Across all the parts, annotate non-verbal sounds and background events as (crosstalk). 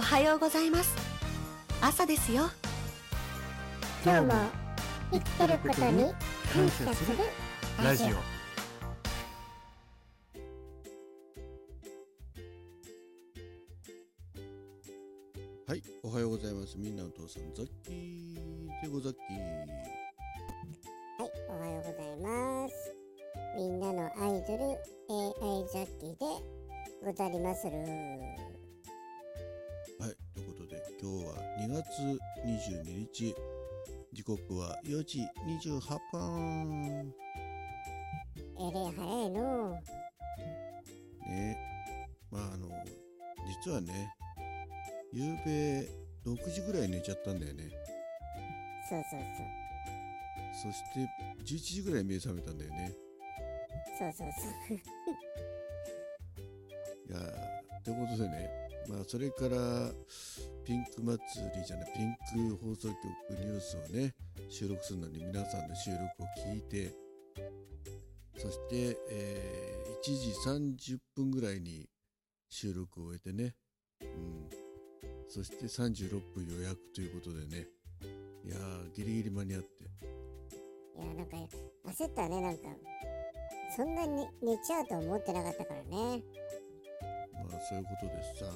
おはようございます。朝ですよ。今日も生きてることに感謝するラジオ。はい、おはようございます。みんなのお父さん、ザッキーでござっきはいおはようございます。みんなのアイドル AI ジャッキーでござりまする月22日、時刻は4時28分。えれ早いのね、まああの、実はね、夕べ6時ぐらい寝ちゃったんだよね。そうそうそして11時ぐらい目覚めたんだよね。そうそうそうそう (laughs) いやーということでね、まあ、それからピンク祭りじゃない、ピンク放送局ニュースをね、収録するのに皆さんの収録を聞いて、そして、えー1時30分ぐらいに収録を終えてね、うん、そして36分予約ということでね、いやー、ギリギリ間に合って、いやなんか焦ったねなんか。そんなに寝ちゃうと思ってなかったからね。そういうことでさ、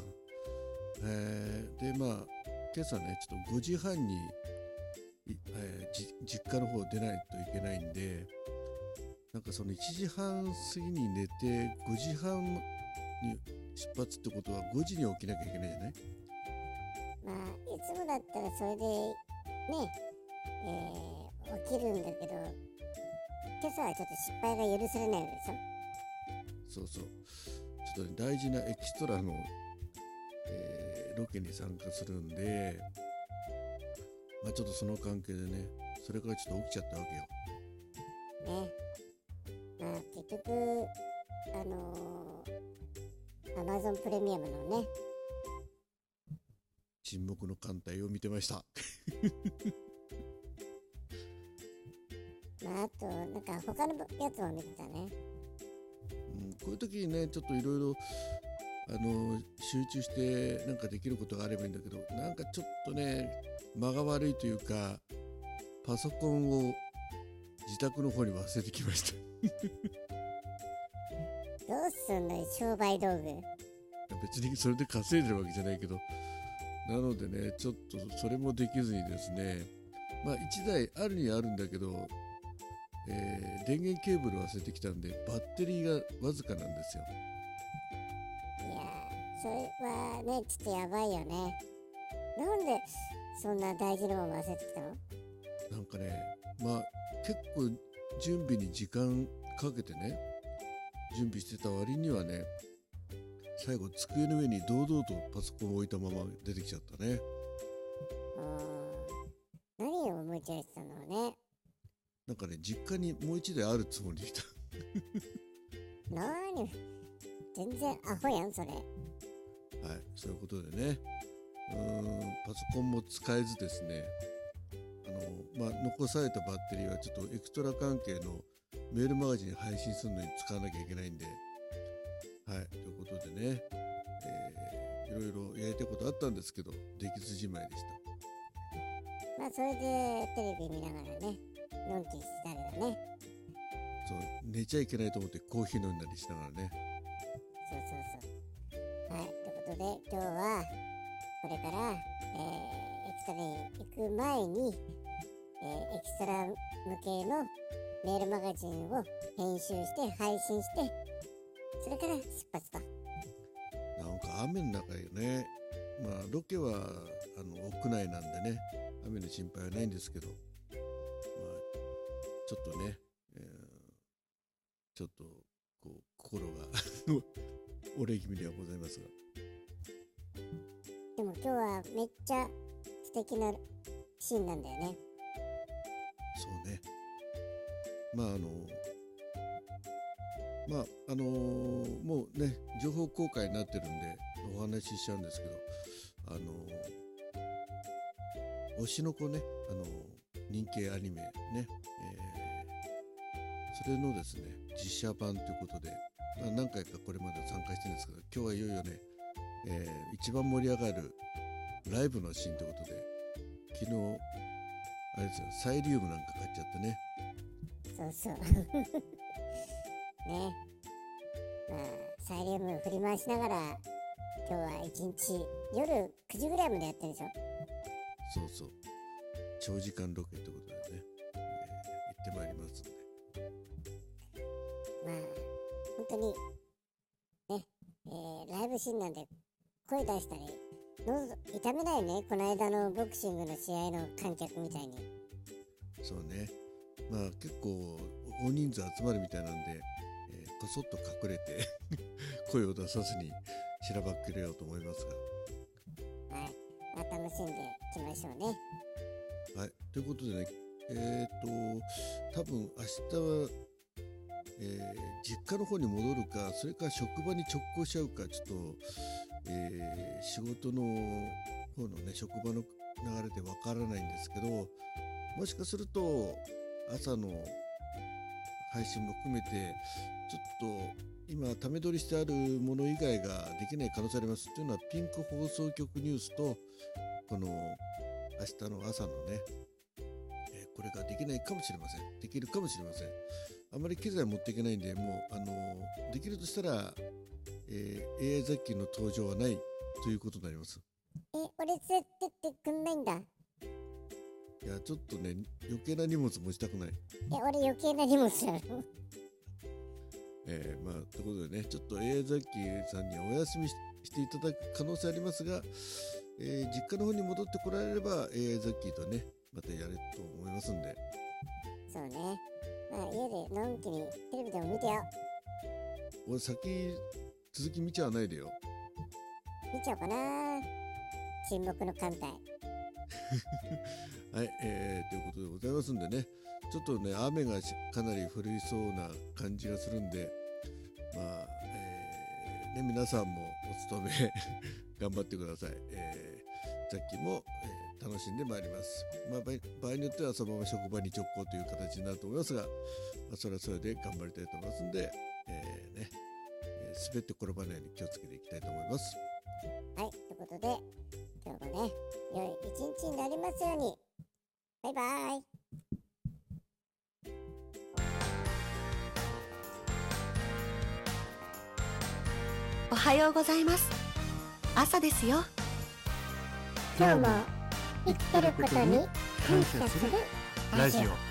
えー。でまあ今朝ねちょっと5時半に、いえーじ実家の方出ないといけないんでなんかその1時半過ぎに寝て5時半に出発ってことは5時に起きなきゃいけないじゃないまあいつもだったらそれでねえー起きるんだけど今朝はちょっと失敗が許されないでしょ。そうそう大事なエキストラの、えーロケに参加するんでまあちょっとその関係でねそれからちょっと起きちゃったわけよ。ね。まあ結局あのー、アマゾンプレミアムのね。沈黙の艦隊を見てました。(laughs) まああとなんか他のやつも見てたね。うんこういう時にねちょっといろいろあの集中してなんかできることがあればいいんだけどなんかちょっとね間が悪いというかパソコンを自宅の方に忘れてきました。(laughs) どうすんのよ商売道具。別にそれで稼いでるわけじゃないけど。なのでねちょっとそれもできずにですね。まあ1台あるにはあるんだけど、えー電源ケーブル忘れてきたんでバッテリーがわずかなんですよ。いやーそれはねちょっとやばいよね。なんでそんな大事なもの忘れてきたの？なんかねまあ結構準備に時間かけてね準備してた割にはね最後机の上に堂々とパソコンを置いたまま出てきちゃったね。うー。ん何を思いちゃってたのねなんかね実家にもう一台あるつもりでした何？全然アホやんそれ。はいそういうことでね。うーんパソコンも使えずですね。あのまあ残されたバッテリーはちょっとエクストラ関係のメールマガジンに配信するのに使わなきゃいけないんで。はいということでね、えーいろいろやりたいことあったんですけどできずじまいでした。まあそれでテレビ見ながらねのんきにしてたけどね。そう寝ちゃいけないと思ってコーヒー飲んだりしながらね。そうそうそう。はい。ということで今日はこれから、えーエクストラに行く前に、えーエキストラ向けのメールマガジンを編集して配信してそれから出発と。なんか雨の中よね。まあロケはあの屋内なんでね。雨の心配はないんですけど。まあちょっとね、えーちょっとこう心が (laughs) 折れ気味ではございますが。でも今日はめっちゃ素敵なシーンなんだよね。そうね。まああのまああのーもうね情報公開になってるんでお話ししちゃうんですけどあのー推しの子ねあのー人気アニメね、えーそれのですね実写版ということで、まあ、何回かこれまで参加してるんですけど今日はいよいよねえー一番盛り上がるライブのシーンということで昨日あれですよサイリウムなんか買っちゃってねそうそう。(laughs) ね。まあ、サイリウム振り回しながら、今日は一日、夜9時ぐらいまでやってるでしょ？そうそう長時間ロケということでね、本当に、ね、えーライブシーンなんで、声出したり、喉痛めないね。この間のボクシングの試合の観客みたいに。そうねまあ結構大人数集まるみたいなんで、えーこそっと隠れて (laughs) 声を出さずにしらばっくれようと思いますがはい。まあ、楽しんでいきましょうね。はい、ということでね、えっ、と、多分明日は、えー実家の方に戻るか、それから職場に直行しちゃうか、ちょっと、えー仕事の方のね、職場の流れでわからないんですけど、もしかすると、朝の配信も含めて、ちょっと、今、ため撮りしてあるもの以外ができない可能性あります。というのは、ピンク放送局ニュースと、この、明日の朝のね、えこれができないかもしれません。できるかもしれません。あまり機材持っていけないんで、もう、あのーできるとしたら、えー AI 雑記の登場はないということになります。え、俺連れてってくんないんだ。いや、ちょっとね、余計な荷物持ちたくない。え、俺余計な荷物なの (laughs) えーまあ、ということでね、ちょっと AI 雑記さんにはお休みししていただく可能性ありますが、えー実家の方に戻ってこられれば AI 雑記とね、またやれると思いますんで、そうね。まあ、家でのんきにテレビでも見てよ。俺先、続き見ちゃわないでよ。見ちゃおうかな。沈黙の艦隊。(laughs) はい、えーということでございますんでね、ちょっとね、雨がしかなり降りそうな感じがするんで、まあ、えーね、皆さんもお勤め (laughs) 頑張ってください。えー、さっきも、えー楽しんでまいります。まあ、場合によってはそのまま職場に直行という形になると思いますが、まあ、それはそれで頑張りたいと思いますんで、えーね、えー滑って転ばないように気をつけていきたいと思います。はい、ということで、今日もね、良い一日になりますように。バイバイ。おはようございます朝ですよ今日も生きてることに感謝するラジオ。